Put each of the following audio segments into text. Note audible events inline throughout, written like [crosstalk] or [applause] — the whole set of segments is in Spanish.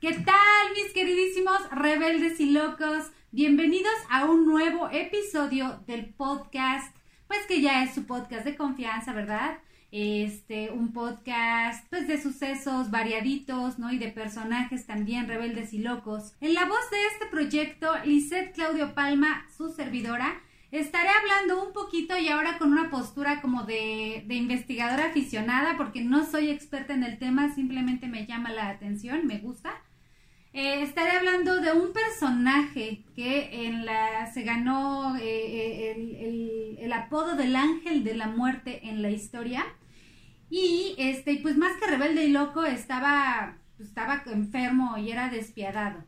¿Qué tal, mis queridísimos rebeldes y locos? Bienvenidos a un nuevo episodio del podcast, pues que ya es su podcast de confianza, ¿verdad? Este, un podcast pues de sucesos variaditos, ¿no? Y de personajes también rebeldes y locos. En la voz de este proyecto, Lisette Claudio Palma, su servidora, Estaré hablando un poquito y ahora con una postura como de, investigadora aficionada, porque no soy experta en el tema, simplemente me llama la atención, me gusta. Eh, estaré hablando de un personaje que se ganó eh, eh, el, apodo del ángel de la muerte en la historia. Y este, pues más que rebelde y loco, estaba, estaba enfermo y era despiadado.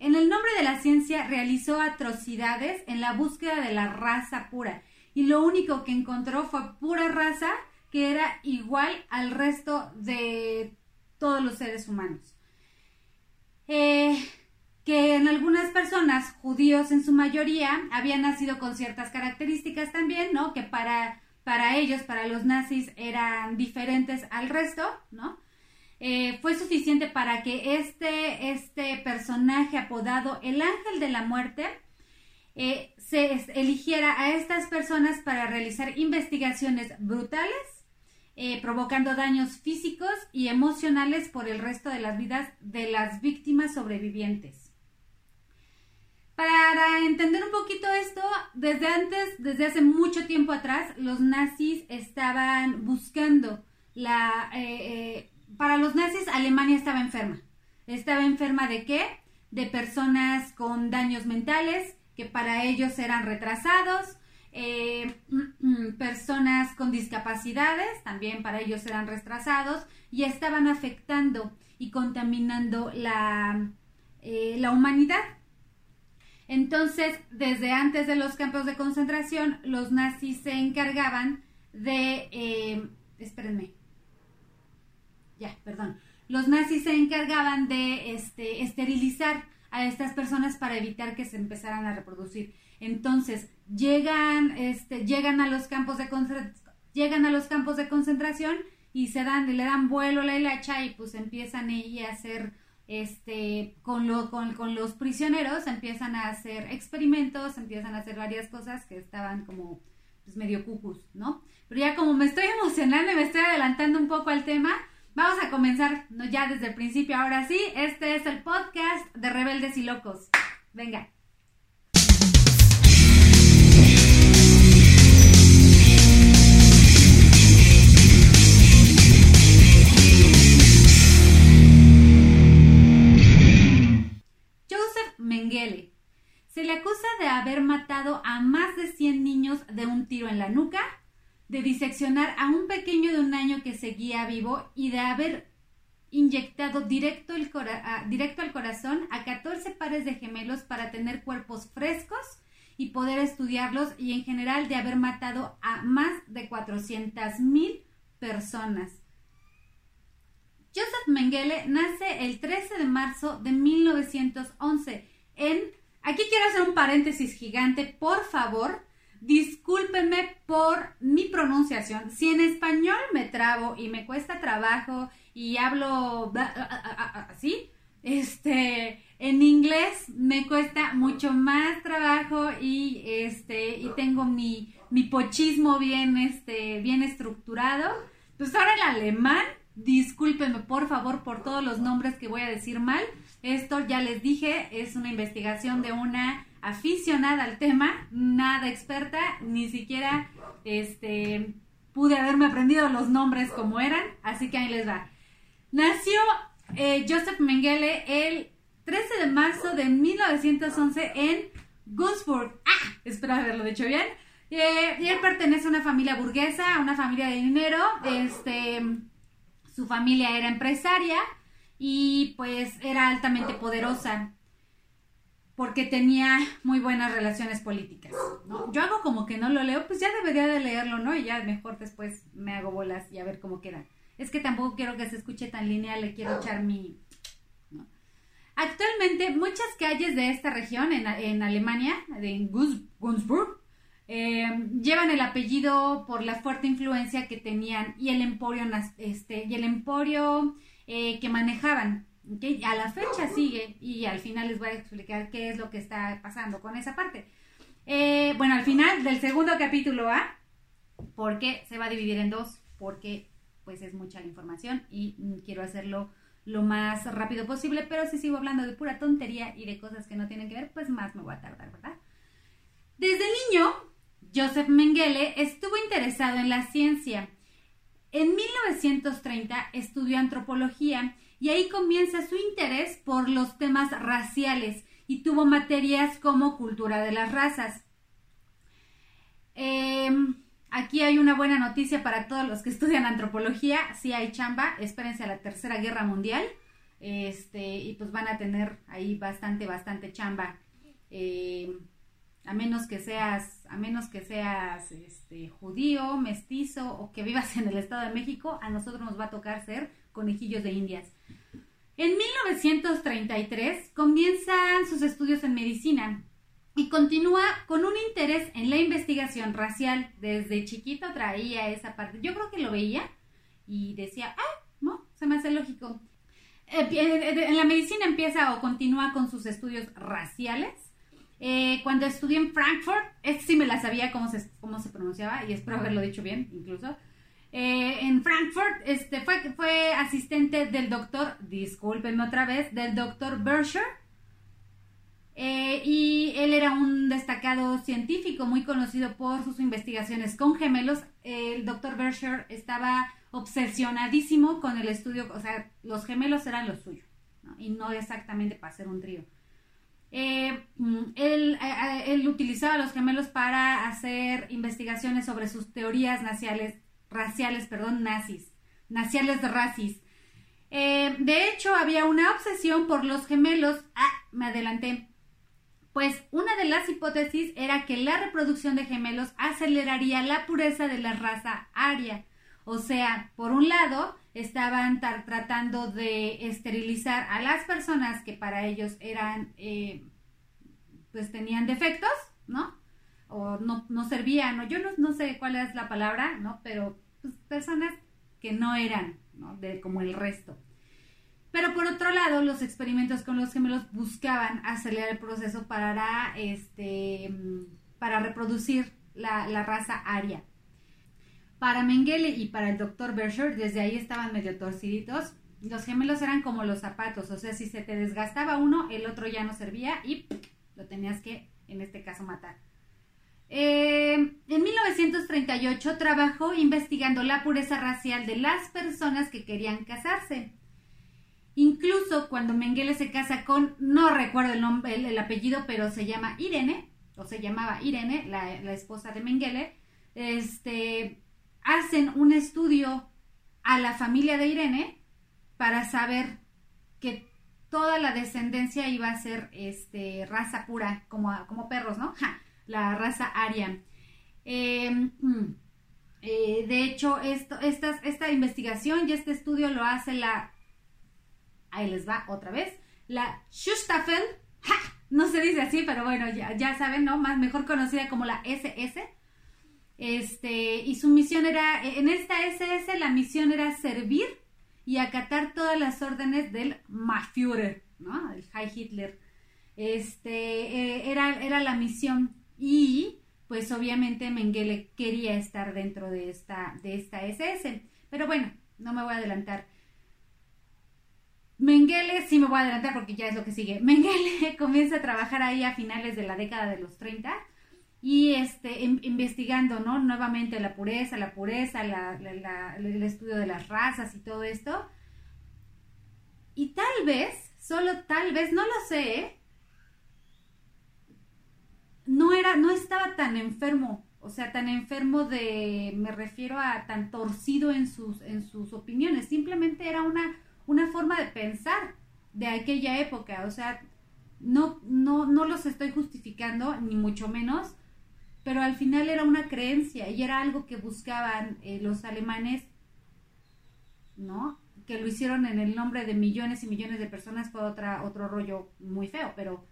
En el nombre de la ciencia realizó atrocidades en la búsqueda de la raza pura y lo único que encontró fue pura raza que era igual al resto de todos los seres humanos. Eh, que en algunas personas, judíos en su mayoría, habían nacido con ciertas características también, ¿no? Que para, para ellos, para los nazis, eran diferentes al resto, ¿no? Eh, fue suficiente para que este, este personaje apodado el ángel de la muerte eh, se eligiera a estas personas para realizar investigaciones brutales, eh, provocando daños físicos y emocionales por el resto de las vidas de las víctimas sobrevivientes. Para entender un poquito esto, desde antes, desde hace mucho tiempo atrás, los nazis estaban buscando la, para los nazis Alemania estaba enferma. ¿Estaba enferma de qué? De personas con daños mentales, que para ellos eran retrasados, eh, [clears throat] personas con discapacidades, también para ellos eran retrasados, y estaban afectando y contaminando la, eh, la humanidad. Entonces, desde antes de los campos de concentración, los nazis se encargaban de... Eh, espérenme, ya, perdón, los nazis se encargaban de este, esterilizar a estas personas para evitar que se empezaran a reproducir. Entonces, llegan, este, llegan a los campos de llegan a los campos de concentración y se dan, le dan vuelo a la hilacha y pues empiezan ahí a hacer este con lo, con, con, los prisioneros empiezan a hacer experimentos, empiezan a hacer varias cosas que estaban como pues medio cucus, ¿no? Pero ya como me estoy emocionando y me estoy adelantando un poco al tema, Vamos a comenzar ¿no? ya desde el principio. Ahora sí, este es el podcast de Rebeldes y Locos. Venga. Mengele. Se le acusa de haber matado a más de 100 niños de un tiro en la nuca de diseccionar a un pequeño de un año que seguía vivo y de haber inyectado directo, el directo al corazón a 14 pares de gemelos para tener cuerpos frescos y poder estudiarlos y en general de haber matado a más de 400 mil personas. Joseph Mengele nace el 13 de marzo de 1911 Aquí quiero hacer un paréntesis gigante, por favor Discúlpenme por mi pronunciación. Si en español me trabo y me cuesta trabajo y hablo así, este, en inglés me cuesta mucho más trabajo y este, y tengo mi, mi pochismo bien, este, bien estructurado. Pues ahora el alemán, discúlpenme por favor por todos los nombres que voy a decir mal. Esto ya les dije, es una investigación de una aficionada al tema, nada experta, ni siquiera este, pude haberme aprendido los nombres como eran, así que ahí les va. Nació eh, Joseph Mengele el 13 de marzo de 1911 en Gunzburg. Ah, espero haberlo dicho bien. Eh, y él pertenece a una familia burguesa, a una familia de dinero. Este, su familia era empresaria y pues era altamente poderosa porque tenía muy buenas relaciones políticas. Yo hago como que no lo leo, pues ya debería de leerlo, ¿no? Y ya mejor después me hago bolas y a ver cómo queda. Es que tampoco quiero que se escuche tan lineal, le quiero echar mi... Actualmente muchas calles de esta región en, en Alemania, en Gunzburg, eh, llevan el apellido por la fuerte influencia que tenían y el emporio, este, y el emporio eh, que manejaban que a la fecha sigue y al final les voy a explicar qué es lo que está pasando con esa parte. Eh, bueno, al final del segundo capítulo A, porque se va a dividir en dos, porque pues es mucha la información y quiero hacerlo lo más rápido posible, pero si sigo hablando de pura tontería y de cosas que no tienen que ver, pues más me voy a tardar, ¿verdad? Desde niño, Joseph Mengele estuvo interesado en la ciencia. En 1930 estudió antropología y ahí comienza su interés por los temas raciales y tuvo materias como cultura de las razas. Em, aquí hay una buena noticia para todos los que estudian antropología. Si hay chamba, espérense a la Tercera Guerra Mundial. Este, y pues van a tener ahí bastante, bastante chamba. Em, a menos que seas, a menos que seas este, judío, mestizo o que vivas en el Estado de México, a nosotros nos va a tocar ser conejillos de indias. En 1933 comienzan sus estudios en medicina y continúa con un interés en la investigación racial. Desde chiquito traía esa parte. Yo creo que lo veía y decía, ah, no, se me hace lógico. Eh, eh, en la medicina empieza o continúa con sus estudios raciales. Eh, cuando estudié en Frankfurt, este sí me la sabía cómo se, cómo se pronunciaba y espero haberlo dicho bien incluso. Eh, en Frankfurt este, fue, fue asistente del doctor, discúlpenme otra vez, del doctor Bersher. Eh, y él era un destacado científico muy conocido por sus investigaciones con gemelos. El doctor Bersher estaba obsesionadísimo con el estudio, o sea, los gemelos eran lo suyo, y no exactamente para hacer un trío. Eh, mm, él, utilizaba los gemelos para hacer investigaciones sobre sus teorías naciales, raciales, perdón, nazis, naciales de racis. Eh, de hecho, había una obsesión por los gemelos. Ah, me adelanté. Pues una de las hipótesis era que la reproducción de gemelos aceleraría la pureza de la raza aria. O sea, por un lado, estaban tratando de esterilizar a las personas que para ellos eran, eh, pues tenían defectos, ¿no? O no, no servían, o yo no, no sé cuál es la palabra, ¿no? Pero pues, personas que no eran De, como el resto. Pero por otro lado, los experimentos con los gemelos buscaban acelerar el proceso para, este, para reproducir la, raza aria. Para Mengele y para el doctor Bersher, desde ahí estaban medio torciditos. Los gemelos eran como los zapatos, o sea, si se te desgastaba uno, el otro ya no servía y lo tenías que, en este caso, matar. Eh, en 1938 trabajó investigando la pureza racial de las personas que querían casarse. Incluso cuando Mengele se casa con, no recuerdo el, apellido, pero se llama Irene, o se llamaba Irene, la, esposa de Mengele, este, hacen un estudio a la familia de Irene para saber que toda la descendencia iba a ser este, raza pura, como, como perros, ¿no? la raza aria. Em, mm, eh, de hecho, esto, esta investigación y este estudio lo hace la, ahí les va otra vez, la Schustaffel, no se dice así, pero bueno, ya, ya saben, ¿no? Más mejor conocida como la SS. Este, y su misión era, en esta SS la misión era servir y acatar todas las órdenes del Maführer, ¿no? El High Hitler. Este, eh, era, era la misión y pues obviamente Mengele quería estar dentro de esta, de esta SS. Pero bueno, no me voy a adelantar. Mengele, sí me voy a adelantar porque ya es lo que sigue. Mengele [laughs] comienza a trabajar ahí a finales de la década de los 30 y este, investigando, ¿no? Nuevamente la pureza, la pureza, el estudio de las razas y todo esto. Y tal vez, solo tal vez, no lo sé, no era, no estaba tan enfermo, o sea, tan enfermo de, me refiero a tan torcido en sus, en sus opiniones, simplemente era una, una forma de pensar de aquella época, o sea, no, no, no los estoy justificando, ni mucho menos, pero al final era una creencia y era algo que buscaban eh, los alemanes, ¿no? Que lo hicieron en el nombre de millones y millones de personas fue otra, otro rollo muy feo, pero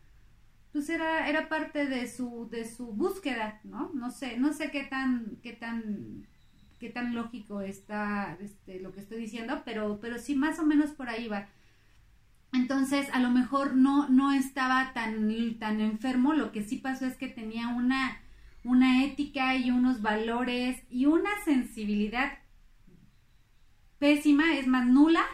pues era, era parte de su, de su búsqueda, ¿no? No sé, no sé qué tan, qué tan, qué tan lógico está este, lo que estoy diciendo, pero, pero sí más o menos por ahí va. Entonces, a lo mejor no, no estaba tan, tan enfermo, lo que sí pasó es que tenía una, una ética y unos valores y una sensibilidad pésima, es más nula,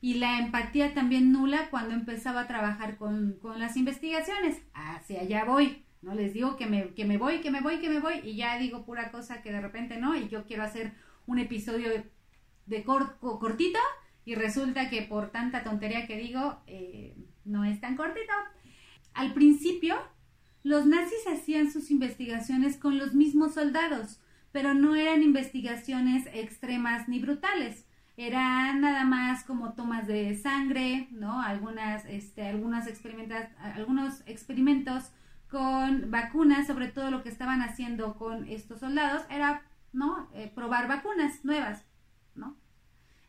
y la empatía también nula cuando empezaba a trabajar con, con las investigaciones. Hacia allá voy. No les digo que me, que me voy, que me voy, que me voy, y ya digo pura cosa que de repente no, y yo quiero hacer un episodio de, cortito, y resulta que por tanta tontería que digo, eh, no es tan cortito. Al principio, los nazis hacían sus investigaciones con los mismos soldados, pero no eran investigaciones extremas ni brutales era nada más como tomas de sangre, ¿no? Algunas, este, algunas algunos experimentos con vacunas, sobre todo lo que estaban haciendo con estos soldados, era, ¿no? Eh, probar vacunas nuevas, ¿no?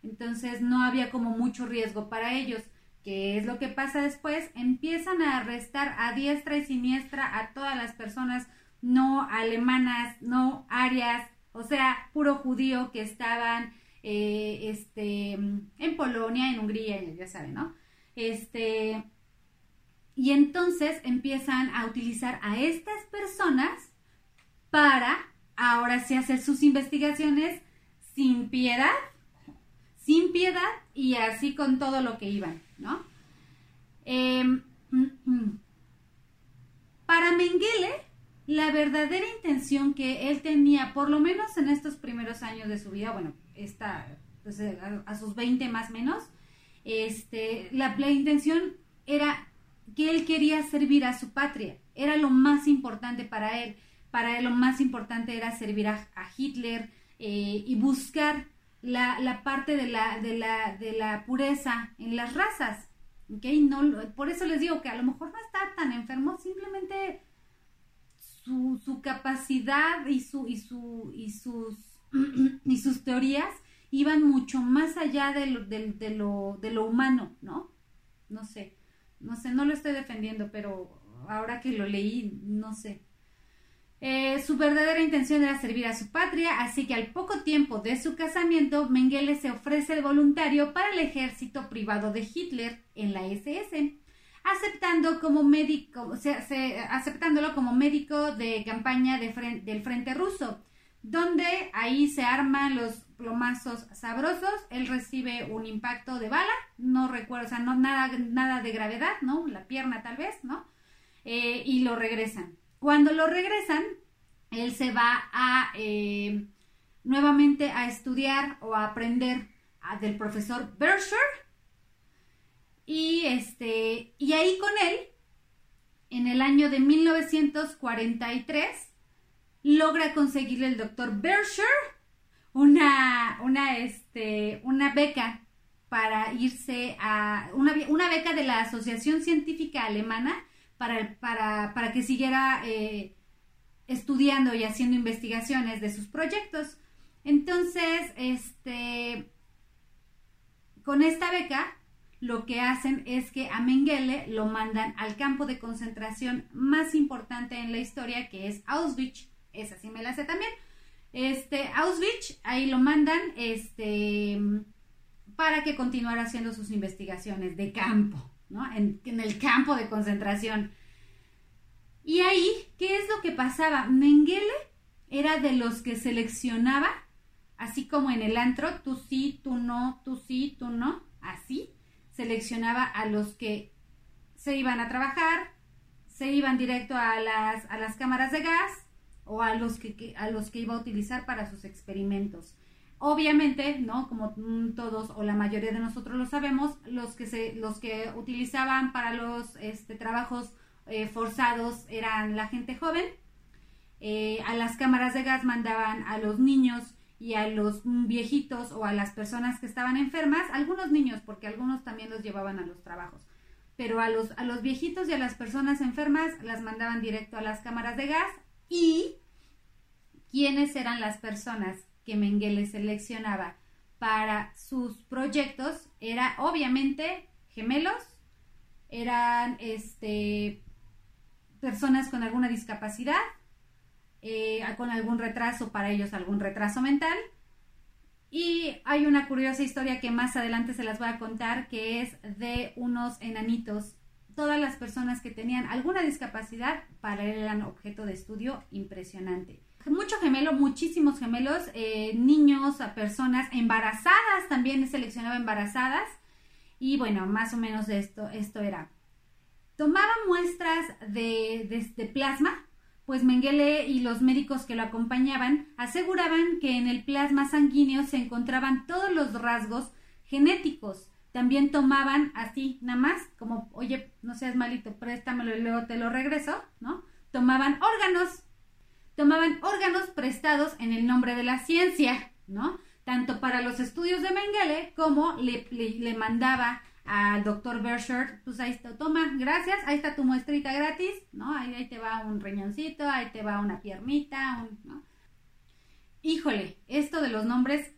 Entonces no había como mucho riesgo para ellos. ¿Qué es lo que pasa después? Empiezan a arrestar a diestra y siniestra a todas las personas no alemanas, no arias, o sea, puro judío que estaban eh, este, en Polonia, en Hungría, ya saben, ¿no? Este, y entonces empiezan a utilizar a estas personas para ahora sí hacer sus investigaciones sin piedad, sin piedad y así con todo lo que iban, ¿no? Em, mm, mm. para Mengele, la verdadera intención que él tenía, por lo menos en estos primeros años de su vida, bueno, esta, pues, eh, a, sus 20 más menos, este, la, intención era que él quería servir a su patria, era lo más importante para él, para él lo más importante era servir a, Hitler eh, y buscar la, parte de la, de, la, de la pureza en las razas. ¿okay? No, por eso les digo que a lo mejor no está tan enfermo, simplemente su, su capacidad y, su, y, su, y sus [clears throat] y sus teorías iban mucho más allá de lo, de, lo, de lo humano, ¿no? No sé, no sé, no lo estoy defendiendo, pero ahora que lo leí, no sé. Eh, su verdadera intención era servir a su patria, así que al poco tiempo de su casamiento, Mengele se ofrece el voluntario para el ejército privado de Hitler en la SS, aceptando como médico, sea, aceptándolo como médico de campaña de del Frente Ruso donde ahí se arman los plomazos sabrosos, él recibe un impacto de bala, no recuerdo, o sea, no, nada, nada de gravedad, ¿no? La pierna tal vez, ¿no? Eh, y lo regresan. Cuando lo regresan, él se va a eh, nuevamente a estudiar o a aprender del profesor Bersher y este y ahí con él en el año de 1943 logra conseguirle el doctor Bersher una, una, este, una beca para irse a una, una, beca de la Asociación Científica Alemana para, para, para que siguiera eh, estudiando y haciendo investigaciones de sus proyectos. Entonces, este, con esta beca, lo que hacen es que a Mengele lo mandan al campo de concentración más importante en la historia, que es Auschwitz esa sí me la sé también. Este, Auschwitz, ahí lo mandan, este, para que continuara haciendo sus investigaciones de campo, ¿no? En, el campo de concentración. Y ahí, ¿qué es lo que pasaba? Mengele era de los que seleccionaba, así como en el antro, tú sí, tú no, tú sí, tú no, así, seleccionaba a los que se iban a trabajar, se iban directo a las, a las cámaras de gas, o a los que, a los que iba a utilizar para sus experimentos. Obviamente, ¿no? Como todos o la mayoría de nosotros lo sabemos, los que se, los que utilizaban para los este, trabajos eh, forzados eran la gente joven. Eh, a las cámaras de gas mandaban a los niños y a los viejitos o a las personas que estaban enfermas, algunos niños, porque algunos también los llevaban a los trabajos, pero a los, a los viejitos y a las personas enfermas las mandaban directo a las cámaras de gas y quiénes eran las personas que Mengele seleccionaba para sus proyectos era obviamente gemelos, eran este, personas con alguna discapacidad, eh, con algún retraso, para ellos algún retraso mental, Y hay una curiosa historia que más adelante se las voy a contar, que es de unos enanitos. Todas las personas que tenían alguna discapacidad para él eran objeto de estudio impresionante. Mucho gemelo, muchísimos gemelos, eh, niños, personas embarazadas, también seleccionaba embarazadas. Y bueno, más o menos esto, esto era. Tomaba muestras de, de plasma pues Mengele y los médicos que lo acompañaban aseguraban que en el plasma sanguíneo se encontraban todos los rasgos genéticos. También tomaban así, nada más, como, oye, no seas malito, préstamelo y luego te lo regreso, ¿no? Tomaban órganos, tomaban órganos prestados en el nombre de la ciencia, ¿no? Tanto para los estudios de Mengele como le, mandaba al doctor Bersher, pues ahí está, toma, gracias, ahí está tu muestrita gratis, ¿no? Ahí, te va un riñoncito, ahí te va una piernita, ¿no? Híjole, esto de los nombres,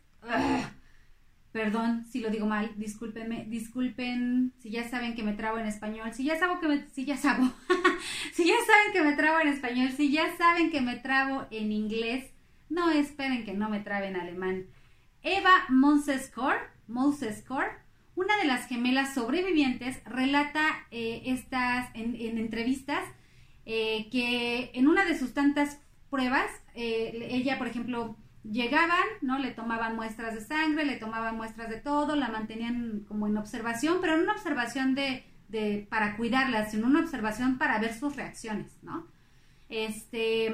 perdón si lo digo mal, discúlpenme, disculpen si ya saben que me trabo en español, si ya saben que me, si ya sabo, [laughs] si ya saben que me trabo en español, si ya saben que me trabo en inglés, no esperen que no me trabe en alemán. Eva Monseskor, una de las gemelas sobrevivientes relata eh, estas en, entrevistas eh, que en una de sus tantas pruebas, eh, ella, por ejemplo, llegaban, ¿no? Le tomaban muestras de sangre, le tomaban muestras de todo, la mantenían como en observación, pero en una observación de, de para cuidarla, sino una observación para ver sus reacciones, ¿no? Este,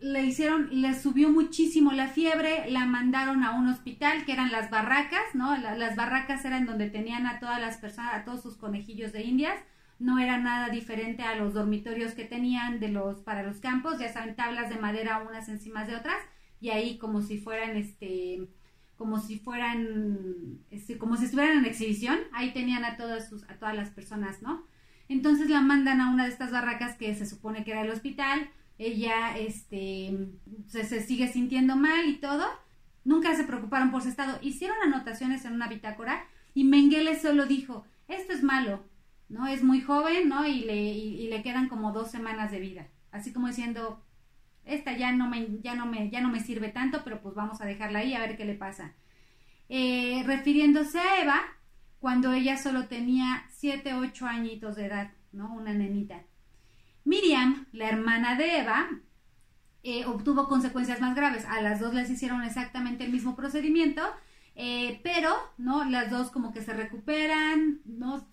le hicieron, le subió muchísimo la fiebre, la mandaron a un hospital que eran las barracas, ¿no? las barracas eran donde tenían a todas las personas, a todos sus conejillos de indias, no era nada diferente a los dormitorios que tenían de los, para los campos, ya saben, tablas de madera unas encima de otras, y ahí como si fueran, este, como si fueran, este, como si estuvieran en exhibición, ahí tenían a todas sus, a todas las personas, ¿no? Entonces la mandan a una de estas barracas que se supone que era el hospital, ella este, se, sigue sintiendo mal y todo. Nunca se preocuparon por su estado. Hicieron anotaciones en una bitácora y Mengele solo dijo, esto es malo, ¿no? Es muy joven, ¿no? Y le, y, le quedan como dos semanas de vida. Así como diciendo, esta ya no me, ya no me, ya no me sirve tanto, pero pues vamos a dejarla ahí a ver qué le pasa. Eh, refiriéndose a Eva, cuando ella solo tenía siete, ocho añitos de edad, ¿no? Una nenita. Miriam, la hermana de Eva, eh, obtuvo consecuencias más graves. A las dos les hicieron exactamente el mismo procedimiento, eh, pero, ¿no? Las dos como que se recuperan, ¿no?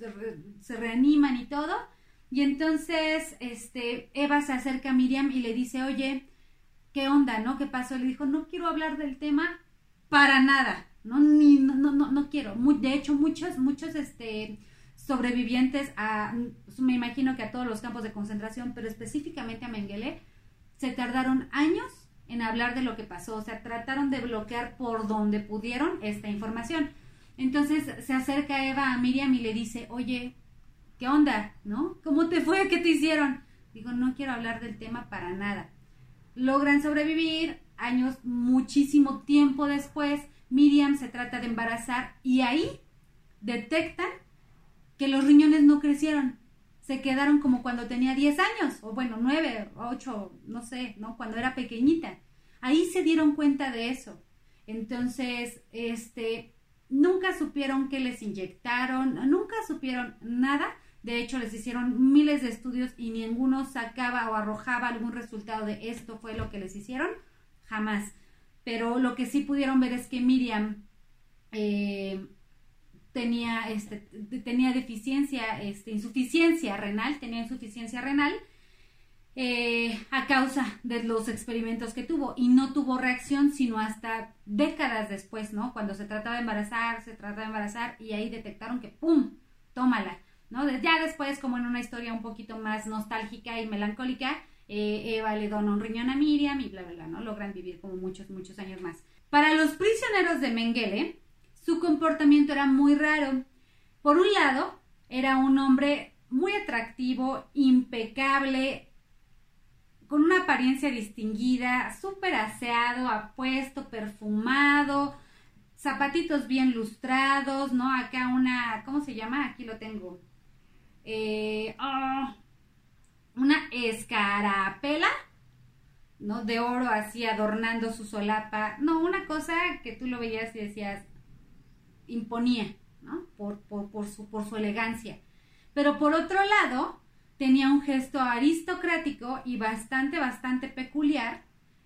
Se, reaniman y todo. Y entonces, este, Eva se acerca a Miriam y le dice, oye, ¿qué onda, no? ¿Qué pasó? Le dijo, no quiero hablar del tema para nada, ¿no? Ni, no, no, no, no quiero. de hecho, muchos, muchos, este, sobrevivientes a, me imagino que a todos los campos de concentración, pero específicamente a Mengele, se tardaron años en hablar de lo que pasó, o sea, trataron de bloquear por donde pudieron esta información. Entonces se acerca Eva a Miriam y le dice, oye, ¿qué onda? ¿No? ¿Cómo te fue? ¿Qué te hicieron? Digo, no quiero hablar del tema para nada. Logran sobrevivir, años, muchísimo tiempo después, Miriam se trata de embarazar y ahí detectan que los riñones no crecieron, se quedaron como cuando tenía 10 años, o bueno, 9, 8, no sé, ¿no? Cuando era pequeñita. Ahí se dieron cuenta de eso. Entonces, este, nunca supieron qué les inyectaron, nunca supieron nada. De hecho, les hicieron miles de estudios y ninguno sacaba o arrojaba algún resultado de esto fue lo que les hicieron. Jamás. Pero lo que sí pudieron ver es que Miriam eh, tenía, este, tenía deficiencia, este, insuficiencia renal, tenía insuficiencia renal eh, a causa de los experimentos que tuvo y no tuvo reacción sino hasta décadas después, ¿no? Cuando se trataba de embarazar, se trataba de embarazar y ahí detectaron que ¡pum! Tómala, Ya después, como en una historia un poquito más nostálgica y melancólica, eh, Eva le dona un riñón a Miriam y bla, bla, bla, ¿no? Logran vivir como muchos, muchos años más. Para los prisioneros de Mengele, su comportamiento era muy raro. Por un lado, era un hombre muy atractivo, impecable, con una apariencia distinguida, súper aseado, apuesto, perfumado, zapatitos bien lustrados, ¿no? Acá una, ¿cómo se llama? Aquí lo tengo. Eh, ah, una escarapela, ¿no? de oro así adornando su solapa. No, una cosa que tú lo veías y decías, imponía, ¿no? Por, por, su, por su elegancia. Pero por otro lado, tenía un gesto aristocrático y bastante, bastante peculiar,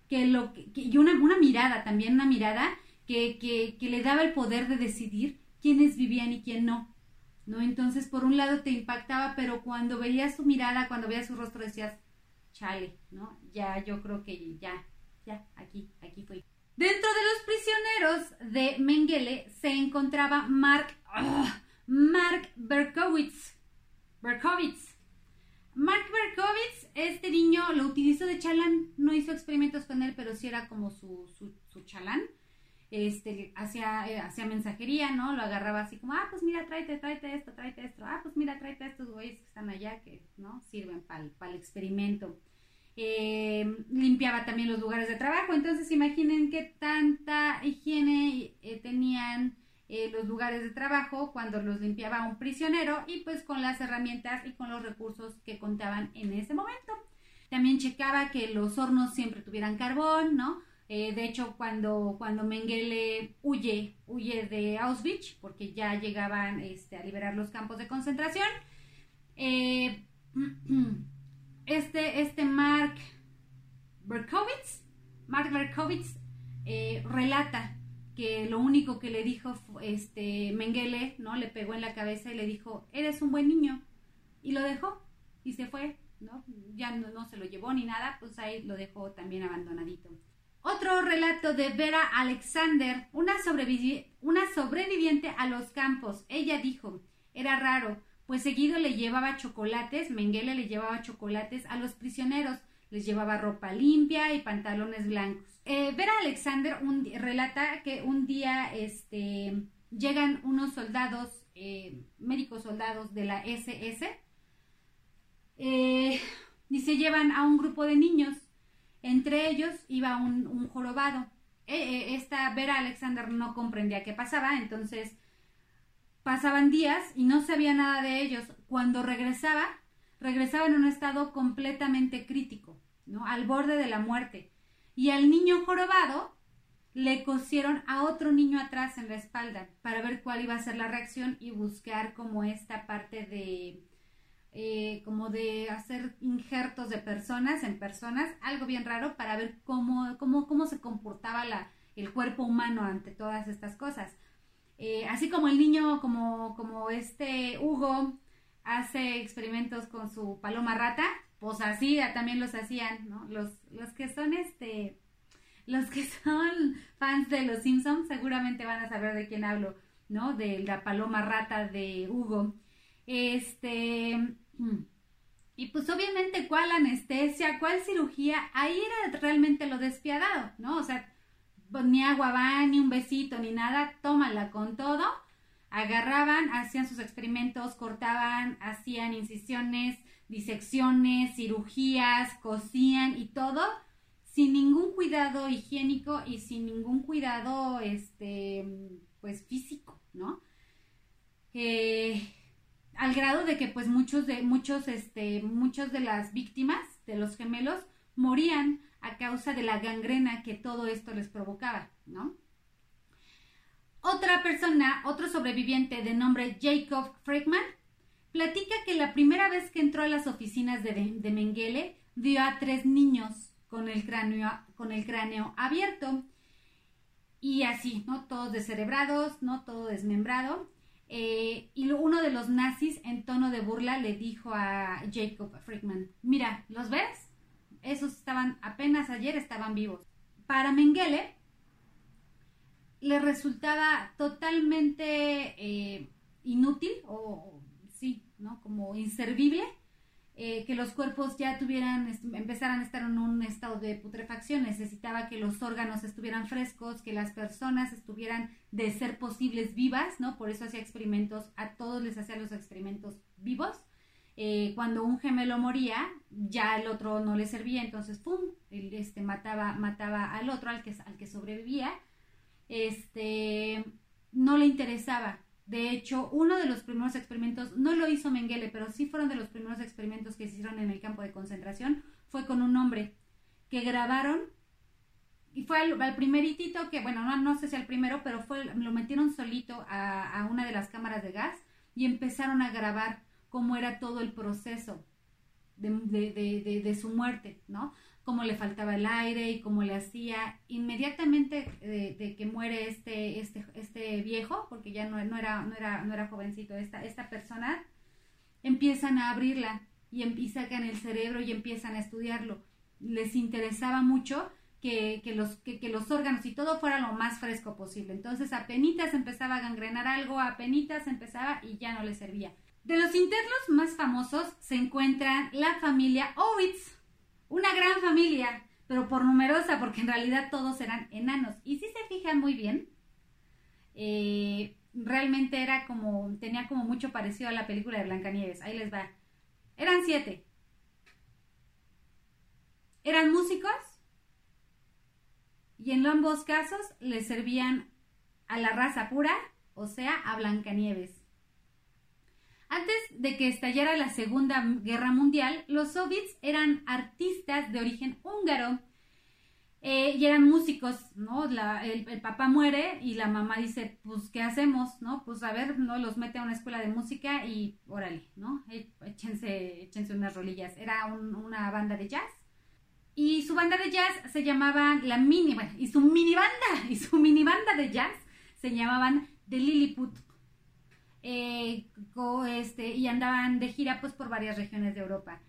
que lo, y una, mirada, también una mirada que, que, que le daba el poder de decidir quiénes vivían y quién no. ¿No? Entonces, por un lado te impactaba, pero cuando veías su mirada, cuando veías su rostro, decías, chale, ¿no? Ya, yo creo que ya, ya, aquí, aquí fue. Dentro de los prisioneros de Mengele se encontraba Mark, Mark Berkowitz. Berkowitz. Mark Berkowitz, este niño lo utilizó de chalán, no hizo experimentos con él, pero sí era como su, su, su chalán este, hacía, eh, hacía mensajería, ¿no? Lo agarraba así como, ah, pues mira, tráete, tráete esto, tráete esto, ah, pues mira, tráete estos güeyes que están allá que, ¿no? Sirven para el experimento. Eh, limpiaba también los lugares de trabajo, entonces imaginen qué tanta higiene eh, tenían los lugares de trabajo cuando los limpiaba un prisionero y pues con las herramientas y con los recursos que contaban en ese momento. También checaba que los hornos siempre tuvieran carbón, ¿no? Eh, de hecho, cuando, cuando Mengele huye, huye de Auschwitz, porque ya llegaban este, a liberar los campos de concentración, eh, [clears throat] este, este Mark Berkowitz, Mark Berkowitz eh, relata que lo único que le dijo este Mengele, ¿no? Le pegó en la cabeza y le dijo, eres un buen niño. Y lo dejó y se fue, ¿no? Ya no, no se lo llevó ni nada, pues ahí lo dejó también abandonadito. Otro relato de Vera Alexander, una, sobreviviente a los campos. Ella dijo, era raro, pues seguido le llevaba chocolates, Mengele le llevaba chocolates a los prisioneros, les llevaba ropa limpia y pantalones blancos. Eh, Vera Alexander relata que un día este, llegan unos soldados, eh, médicos soldados de la SS, eh, y se llevan a un grupo de niños entre ellos iba un, jorobado. E, e, esta Vera Alexander no comprendía qué pasaba, entonces pasaban días y no sabía nada de ellos. Cuando regresaba, regresaba en un estado completamente crítico, ¿no? Al borde de la muerte. Y al niño jorobado le cosieron a otro niño atrás en la espalda para ver cuál iba a ser la reacción y buscar como esta parte de eh, como de hacer injertos de personas en personas, algo bien raro para ver cómo, cómo, cómo se comportaba el cuerpo humano ante todas estas cosas. Eh, así como el niño, como, como este Hugo hace experimentos con su paloma rata, pues así también los hacían, ¿no? Los, los que son este, los que son fans de los Simpsons seguramente van a saber de quién hablo, ¿no? De la paloma rata de Hugo. Este, mm, y pues obviamente cuál anestesia, cuál cirugía, ahí era realmente lo despiadado, ¿no? O sea, pues, ni agua va, ni un besito, ni nada, tómala con todo. Agarraban, hacían sus experimentos, cortaban, hacían incisiones, disecciones, cirugías, cosían y todo sin ningún cuidado higiénico y sin ningún cuidado, este, pues físico, ¿no? Eh, al grado de que pues muchos de muchos este muchos de las víctimas de los gemelos morían a causa de la gangrena que todo esto les provocaba, ¿no? Otra persona, otro sobreviviente de nombre Jacob Friedman, platica que la primera vez que entró a las oficinas de, de Mengele vio a tres niños con el cráneo, con el cráneo abierto y así, ¿no? Todos descerebrados, ¿no? Todo desmembrado. Eh, y uno de los nazis en tono de burla le dijo a Jacob Friedman, mira, ¿los ves? Esos estaban, apenas ayer estaban vivos. Para Mengele le resultaba totalmente eh, inútil o, sí, ¿no? Como inservible eh, que los cuerpos ya tuvieran, empezaran a estar en un estado de putrefacción, necesitaba que los órganos estuvieran frescos, que las personas estuvieran de ser posibles vivas, ¿no? Por eso hacía experimentos, a todos les hacía los experimentos vivos. Eh, cuando un gemelo moría, ya el otro no le servía, entonces, ¡pum!, él, este, mataba, mataba al otro, al que, al que sobrevivía. Este, no le interesaba, de hecho, uno de los primeros experimentos, no lo hizo Mengele, pero sí fueron de los primeros experimentos que se hicieron en el campo de concentración, fue con un hombre que grabaron y fue al, primeritito que, bueno, no, no sé si al primero, pero fue, lo metieron solito a, una de las cámaras de gas y empezaron a grabar cómo era todo el proceso de, de, de, su muerte, ¿no? Cómo le faltaba el aire y cómo le hacía. Inmediatamente de, que muere este, este, este viejo, porque ya no, no, era, no, era, no era jovencito, esta, esta persona, empiezan a abrirla y, y sacan el cerebro y empiezan a estudiarlo. Les interesaba mucho que, los, que, los órganos y todo fuera lo más fresco posible. Entonces apenas empezaba a gangrenar algo, apenas empezaba y ya no le servía. De los internos más famosos se encuentra la familia Owitz, una gran familia, pero por numerosa, porque en realidad todos eran enanos. Y si se fijan muy bien, eh, realmente era como, tenía como mucho parecido a la película de Blancanieves. Ahí les va. Eran siete. Eran músicos, y en ambos casos le servían a la raza pura, o sea, a Blancanieves. Antes de que estallara la Segunda Guerra Mundial, los soviets eran artistas de origen húngaro eh, y eran músicos, ¿no? el, papá muere y la mamá dice, pues, ¿qué hacemos? ¿No? Pues, a ver, ¿no? Los mete a una escuela de música y órale, ¿no? Échense, échense unas rolillas. Era una banda de jazz y su banda de jazz se llamaba la mini, bueno, y su mini banda, [laughs] y su mini banda de jazz se llamaban The Lilliput. Eh, este, y andaban de gira pues por varias regiones de Europa.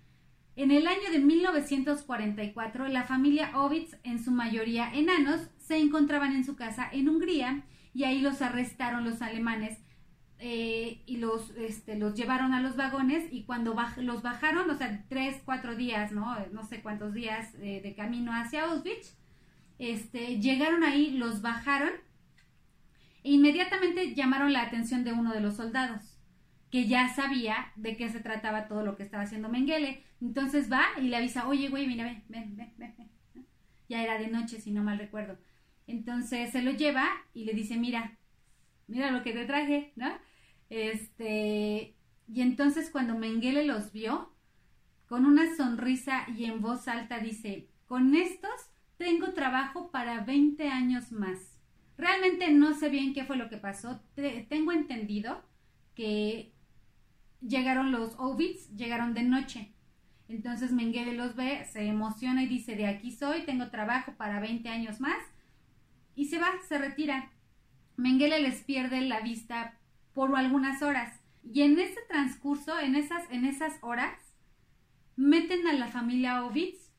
En el año de 1944, la familia Ovitz, en su mayoría enanos, se encontraban en su casa en Hungría y ahí los arrestaron los alemanes eh, y los, este, los llevaron a los vagones y cuando los bajaron, o sea, tres, cuatro días, ¿no? No sé cuántos días eh, de camino hacia Auschwitz, este, llegaron ahí, los bajaron inmediatamente llamaron la atención de uno de los soldados, que ya sabía de qué se trataba todo lo que estaba haciendo Mengele. Entonces va y le avisa, oye, güey, mira, ven, ven, ven, ven. Ya era de noche, si no mal recuerdo. Entonces se lo lleva y le dice, mira, mira lo que te traje, ¿no? Este, y entonces cuando Mengele los vio, con una sonrisa y en voz alta dice, con estos tengo trabajo para 20 años más. Realmente no sé bien qué fue lo que pasó. tengo entendido que llegaron los Ovits, llegaron de noche. Entonces Mengele los ve, se emociona y dice, de aquí soy, tengo trabajo para 20 años más. Y se va, se retira. Mengele les pierde la vista por algunas horas. Y en ese transcurso, en esas, en esas horas, meten a la familia Ovitz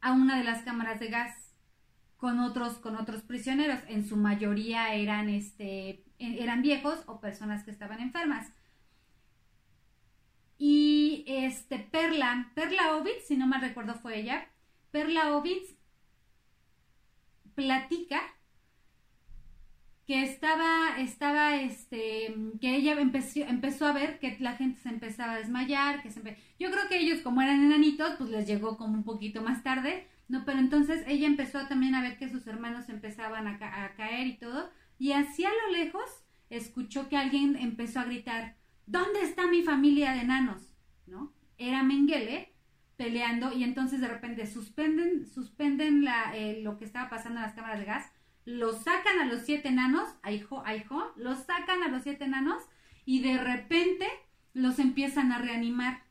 a una de las cámaras de gas con otros, con otros prisioneros. En su mayoría eran, este, eran viejos o personas que estaban enfermas. Y este, Perla, Perla Ovitz, si no me recuerdo fue ella, Perla Ovitz platica que estaba, estaba, este, que ella empezó, empezó a ver que la gente se empezaba a desmayar, que se yo creo que ellos como eran enanitos, pues les llegó como un poquito más tarde, ¿no? Pero entonces ella empezó también a ver que sus hermanos empezaban a, caer y todo, y hacia lo lejos escuchó que alguien empezó a gritar, ¿dónde está mi familia de enanos? ¿No? Era Mengele peleando y entonces de repente suspenden, suspenden la, eh, lo que estaba pasando en las cámaras de gas, los sacan a los siete enanos, aijo, aijo, los sacan a los siete enanos y de repente los empiezan a reanimar.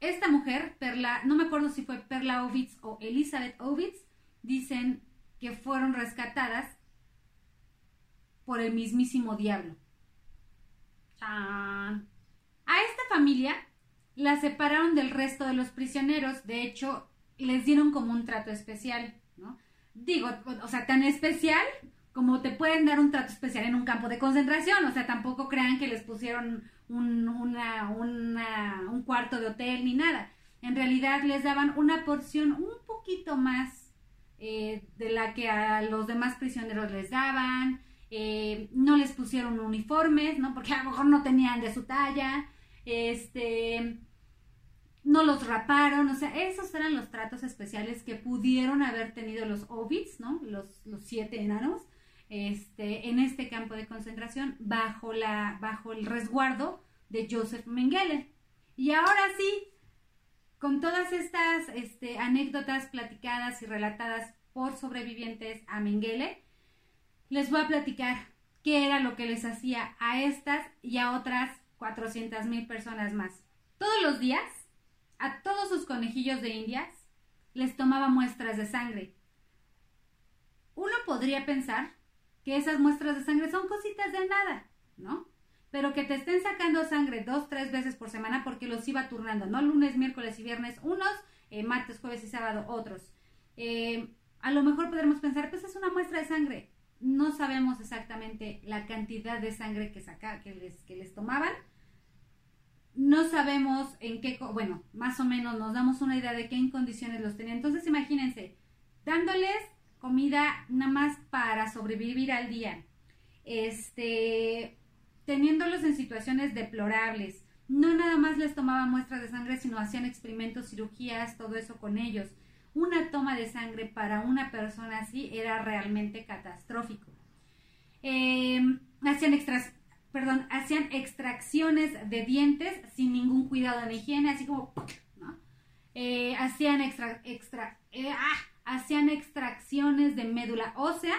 Esta mujer, Perla, no me acuerdo si fue Perla Ovitz o Elizabeth Ovitz, dicen que fueron rescatadas por el mismísimo diablo. A esta familia la separaron del resto de los prisioneros, de hecho, les dieron como un trato especial, ¿no? digo, o sea, tan especial como te pueden dar un trato especial en un campo de concentración, o sea, tampoco crean que les pusieron un, una, un cuarto de hotel ni nada. En realidad les daban una porción un poquito más eh, de la que a los demás prisioneros les daban, eh, no les pusieron uniformes, ¿no? Porque a lo mejor no tenían de su talla, este, no los raparon, o sea, esos eran los tratos especiales que pudieron haber tenido los Ovitz, ¿no? Los, los siete enanos, este, en este campo de concentración, bajo, el resguardo de Joseph Mengele. Y ahora sí, con todas estas este, anécdotas platicadas y relatadas por sobrevivientes a Mengele, les voy a platicar qué era lo que les hacía a estas y a otras 400 mil personas más. Todos los días, a todos sus conejillos de indias, les tomaba muestras de sangre. Uno podría pensar que esas muestras de sangre son cositas de nada, ¿no? Pero que te estén sacando sangre dos, tres veces por semana porque los iba turnando, ¿no? Lunes, miércoles y viernes unos, eh, martes, jueves y sábado otros. Eh, a lo mejor podremos pensar, pues es una muestra de sangre. No sabemos exactamente la cantidad de sangre que, saca, que, les, que les tomaban. No sabemos en qué, bueno, más o menos nos damos una idea de qué condiciones los tenían. Entonces imagínense, dándoles comida nada más para sobrevivir al día. Este, teniéndolos en situaciones deplorables. No nada más les tomaban muestras de sangre, sino hacían experimentos, cirugías, todo eso con ellos. Una toma de sangre para una persona así era realmente catastrófico. Em, hacían extras, perdón, hacían extracciones de dientes sin ningún cuidado de higiene, así como. Eh, hacían extra, extra, eh, ah, hacían extracciones de médula ósea.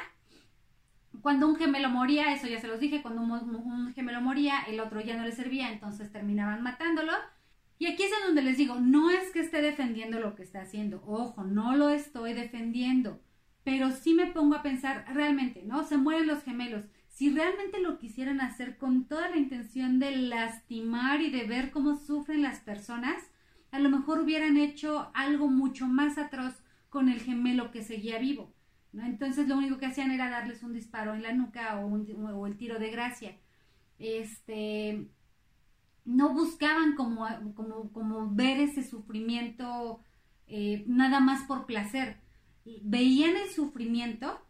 Cuando un gemelo moría, eso ya se los dije, cuando un, gemelo moría, el otro ya no le servía, entonces terminaban matándolo. Y aquí es donde les digo, no es que esté defendiendo lo que está haciendo, ojo, no lo estoy defendiendo, pero sí me pongo a pensar realmente, ¿no? Se mueren los gemelos. Si realmente lo quisieran hacer con toda la intención de lastimar y de ver cómo sufren las personas, a lo mejor hubieran hecho algo mucho más atroz con el gemelo que seguía vivo. ¿no? Entonces lo único que hacían era darles un disparo en la nuca o, el tiro de gracia. Este, no buscaban como ver ese sufrimiento eh, nada más por placer. Veían el sufrimiento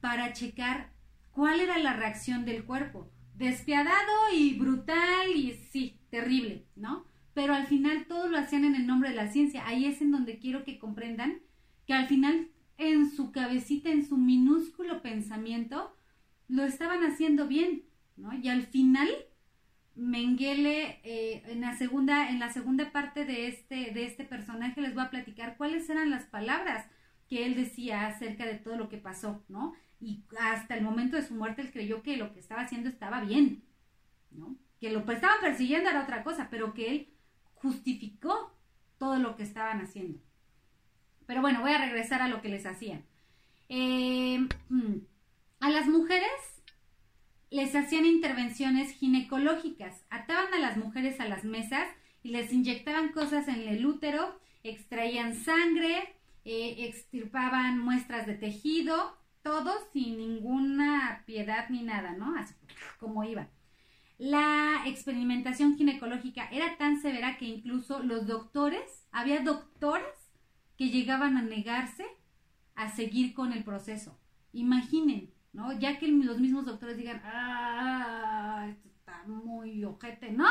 para checar cuál era la reacción del cuerpo. Despiadado y brutal y sí, terrible, ¿no? Pero al final todo lo hacían en el nombre de la ciencia. Ahí es en donde quiero que comprendan que al final en su cabecita, en su minúsculo pensamiento, lo estaban haciendo bien, ¿no? Y al final, Mengele, eh, en, la segunda, en la segunda parte de este, de este personaje, les voy a platicar cuáles eran las palabras que él decía acerca de todo lo que pasó, ¿no? Y hasta el momento de su muerte él creyó que lo que estaba haciendo estaba bien, ¿no? Que lo estaban persiguiendo era otra cosa, pero que él justificó todo lo que estaban haciendo. Pero bueno, voy a regresar a lo que les hacían. Eh, mm, a las mujeres les hacían intervenciones ginecológicas. Ataban a las mujeres a las mesas y les inyectaban cosas en el útero, extraían sangre, eh, extirpaban muestras de tejido, todo sin ninguna piedad ni nada, ¿no? Así como iba. La experimentación ginecológica era tan severa que incluso los doctores, había doctores que llegaban a negarse a seguir con el proceso. Imaginen, ¿no? Ya que los mismos doctores digan, ah, esto está muy ojete, ¿no?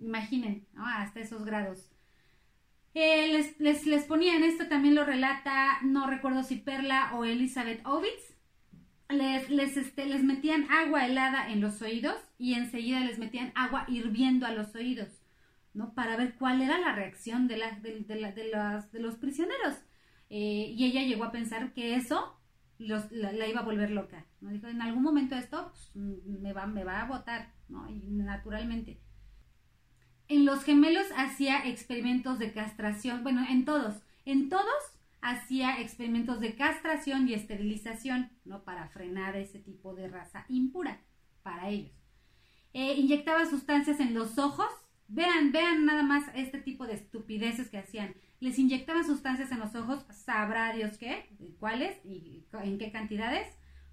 Imaginen, ¿no? Hasta esos grados. Eh, les, les, ponían esto, también lo relata, no recuerdo si Perla o Elizabeth Ovitz. Les, les, este, les metían agua helada en los oídos y enseguida les metían agua hirviendo a los oídos. ¿No? Para ver cuál era la reacción de, la, de, de, los prisioneros. Eh, y ella llegó a pensar que eso la, iba a volver loca, ¿no? Dijo, en algún momento esto pues, me, va, me va a votar, ¿no? Y naturalmente. En los gemelos hacía experimentos de castración, bueno, en todos, en todos hacía experimentos de castración y esterilización, ¿no? Para frenar ese tipo de raza impura para ellos. Eh, inyectaba sustancias en los ojos Vean, vean nada más este tipo de estupideces que hacían. Les inyectaban sustancias en los ojos, sabrá Dios qué, cuáles y en qué cantidades,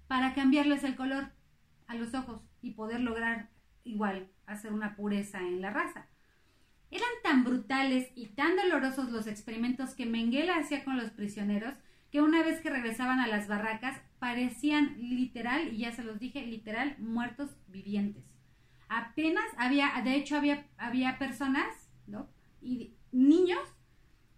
para cambiarles el color a los ojos y poder lograr igual hacer una pureza en la raza. Eran tan brutales y tan dolorosos los experimentos que Mengele hacía con los prisioneros que una vez que regresaban a las barracas parecían literal, y ya se los dije, literal muertos vivientes apenas había, de hecho había, había personas, ¿no? Y niños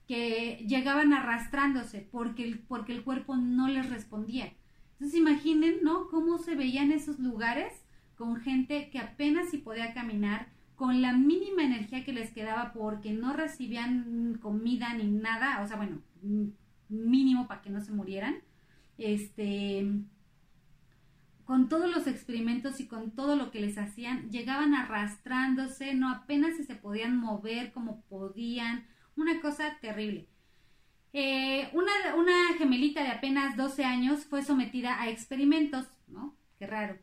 que llegaban arrastrándose porque el, porque el cuerpo no les respondía. Entonces imaginen, ¿no? Cómo se veían esos lugares con gente que apenas si podía caminar, con la mínima energía que les quedaba porque no recibían comida ni nada, o sea, bueno, mínimo para que no se murieran. Este, con todos los experimentos y con todo lo que les hacían, llegaban arrastrándose, no apenas se podían mover como podían, una cosa terrible. Eh, una, una gemelita de apenas 12 años fue sometida a experimentos, ¿no? Qué raro.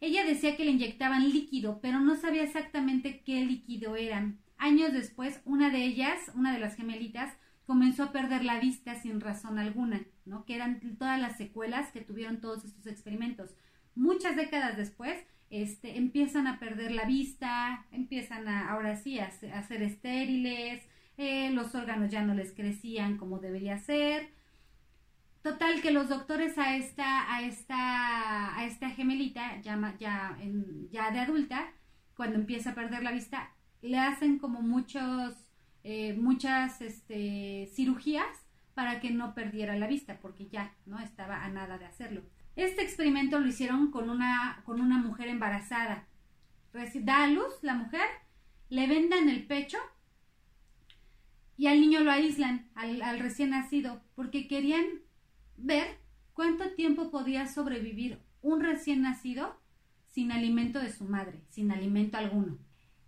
Ella decía que le inyectaban líquido, pero no sabía exactamente qué líquido eran. Años después, una de ellas, una de las gemelitas, comenzó a perder la vista sin razón alguna, ¿no? Que eran todas las secuelas que tuvieron todos estos experimentos. Muchas décadas después, este, empiezan a perder la vista, empiezan a, ahora sí, a, ser estériles, eh, los órganos ya no les crecían como debería ser, Total, que los doctores a esta, a esta, a esta gemelita, ya, ya, ya de adulta, cuando empieza a perder la vista, le hacen como muchos, eh, muchas este, cirugías para que no perdiera la vista, porque ya no estaba a nada de hacerlo. Este experimento lo hicieron con una, con una mujer embarazada. Da a luz la mujer, le vendan el pecho y al niño lo aíslan, al, recién nacido, porque querían ver cuánto tiempo podía sobrevivir un recién nacido sin alimento de su madre, sin alimento alguno.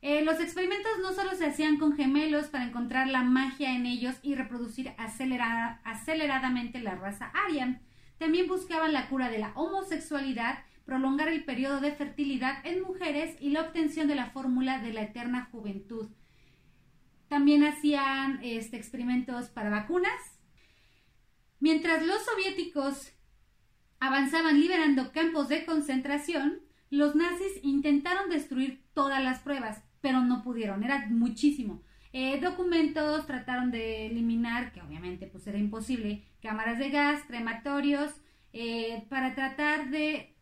Eh, los experimentos no solo se hacían con gemelos para encontrar la magia en ellos y reproducir aceleradamente la raza aria, también buscaban la cura de la homosexualidad, prolongar el periodo de fertilidad en mujeres y la obtención de la fórmula de la eterna juventud. También hacían este, experimentos para vacunas, Mientras los soviéticos avanzaban liberando campos de concentración, los nazis intentaron destruir todas las pruebas, pero no pudieron, era muchísimo. Eh, documentos trataron de eliminar, que obviamente pues era imposible, cámaras de gas, crematorios, eh, para tratar de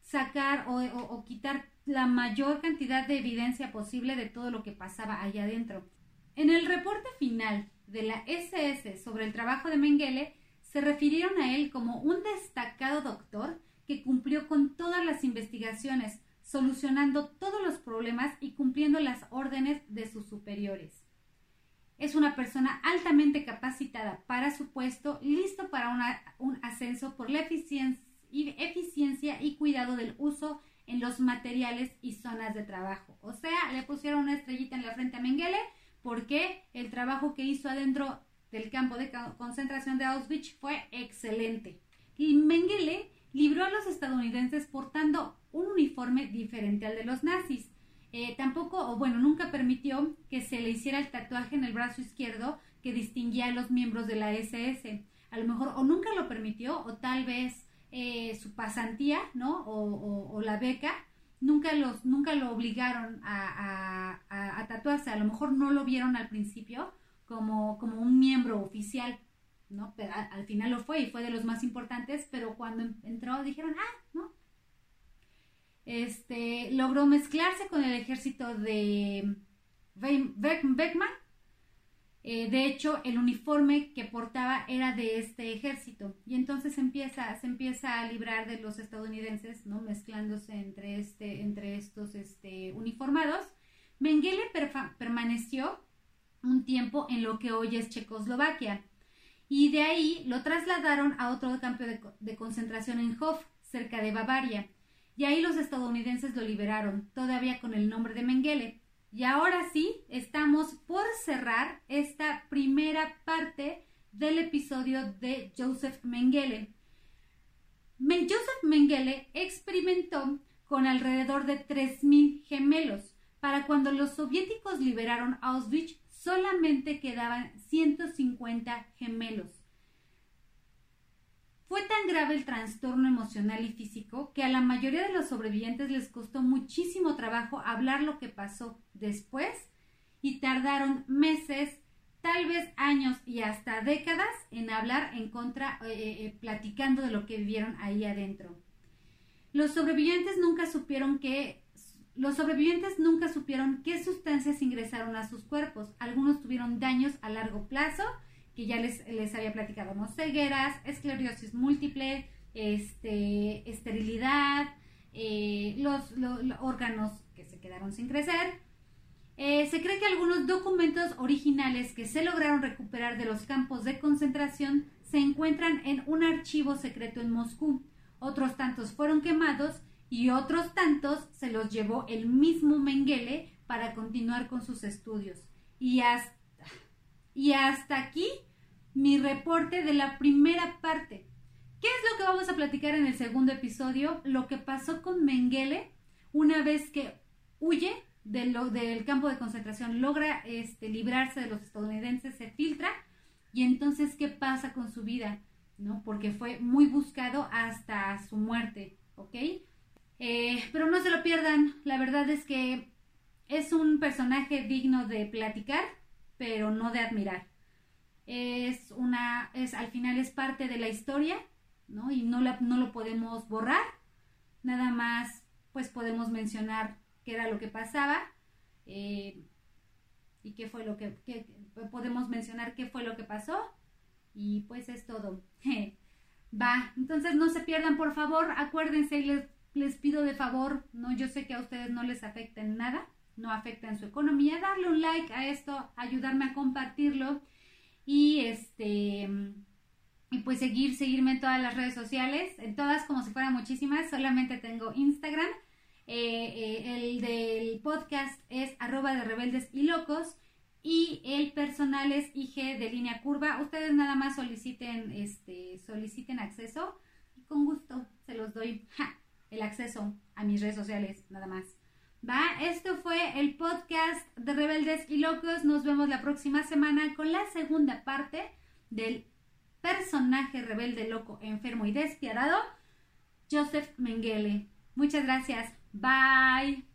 sacar o, quitar la mayor cantidad de evidencia posible de todo lo que pasaba allá adentro. En el reporte final de la SS sobre el trabajo de Mengele, se refirieron a él como un destacado doctor que cumplió con todas las investigaciones, solucionando todos los problemas y cumpliendo las órdenes de sus superiores. Es una persona altamente capacitada para su puesto, listo para un ascenso por la eficiencia y cuidado del uso en los materiales y zonas de trabajo. O sea, le pusieron una estrellita en la frente a Mengele porque el trabajo que hizo adentro del campo de concentración de Auschwitz fue excelente. Y Mengele libró a los estadounidenses portando un uniforme diferente al de los nazis. Eh, tampoco, o bueno, nunca permitió que se le hiciera el tatuaje en el brazo izquierdo que distinguía a los miembros de la SS. A lo mejor o nunca lo permitió o tal vez eh, su pasantía, ¿no? O, la beca, nunca, los, nunca lo obligaron a, a, a, tatuarse. A lo mejor no lo vieron al principio como, como un miembro oficial, ¿no? Pero al, final lo fue y fue de los más importantes, pero cuando entró dijeron, ah, ¿no? Este, logró mezclarse con el ejército de Beckman. Eh, de hecho, el uniforme que portaba era de este ejército. Y entonces empieza, se empieza a librar de los estadounidenses, ¿no? Mezclándose entre, este, entre estos este, uniformados. Mengele permaneció un tiempo en lo que hoy es Checoslovaquia. Y de ahí lo trasladaron a otro campo de, concentración en Hof, cerca de Bavaria. Y ahí los estadounidenses lo liberaron, todavía con el nombre de Mengele. Y ahora sí, estamos por cerrar esta primera parte del episodio de Joseph Mengele. Joseph Mengele experimentó con alrededor de 3.000 gemelos. Para cuando los soviéticos liberaron Auschwitz, solamente quedaban 150 gemelos. Fue tan grave el trastorno emocional y físico que a la mayoría de los sobrevivientes les costó muchísimo trabajo hablar lo que pasó después y tardaron meses, tal vez años y hasta décadas en hablar en contra, eh, eh, eh, platicando de lo que vivieron ahí adentro. Los sobrevivientes nunca supieron que los sobrevivientes nunca supieron qué sustancias ingresaron a sus cuerpos. Algunos tuvieron daños a largo plazo, que ya les, les había platicado, ¿no? Cegueras, esclerosis múltiple, este, esterilidad, eh, los, órganos que se quedaron sin crecer. Eh, se cree que algunos documentos originales que se lograron recuperar de los campos de concentración se encuentran en un archivo secreto en Moscú. Otros tantos fueron quemados y otros tantos se los llevó el mismo Mengele para continuar con sus estudios. Y hasta, y hasta aquí mi reporte de la primera parte. ¿Qué es lo que vamos a platicar en el segundo episodio? Lo que pasó con Mengele una vez que huye del campo de concentración, logra este, librarse de los estadounidenses, se filtra y entonces qué pasa con su vida, ¿no? Porque fue muy buscado hasta su muerte, ¿ok? Eh, pero no se lo pierdan, la verdad es que es un personaje digno de platicar, pero no de admirar. Es una, es al final es parte de la historia, ¿no? Y no, la, no lo podemos borrar, nada más pues podemos mencionar qué era lo que pasaba eh, y qué fue lo que, podemos mencionar qué fue lo que pasó y pues es todo. [laughs] Va, entonces no se pierdan por favor, acuérdense, les, les pido de favor, no, yo sé que a ustedes no les afecta en nada, no afecta en su economía, darle un like a esto, ayudarme a compartirlo y este y pues seguir, seguirme en todas las redes sociales, en todas como si fueran muchísimas, solamente tengo Instagram, eh, eh, el del podcast es arroba de rebeldes y locos y el personal es IG de línea curva. Ustedes nada más soliciten, este, soliciten acceso y con gusto se los doy el acceso a mis redes sociales, nada más. Va, esto fue el podcast de Rebeldes y Locos. Nos vemos la próxima semana con la segunda parte del personaje rebelde, loco, enfermo y despiadado, Joseph Mengele. Muchas gracias. Bye.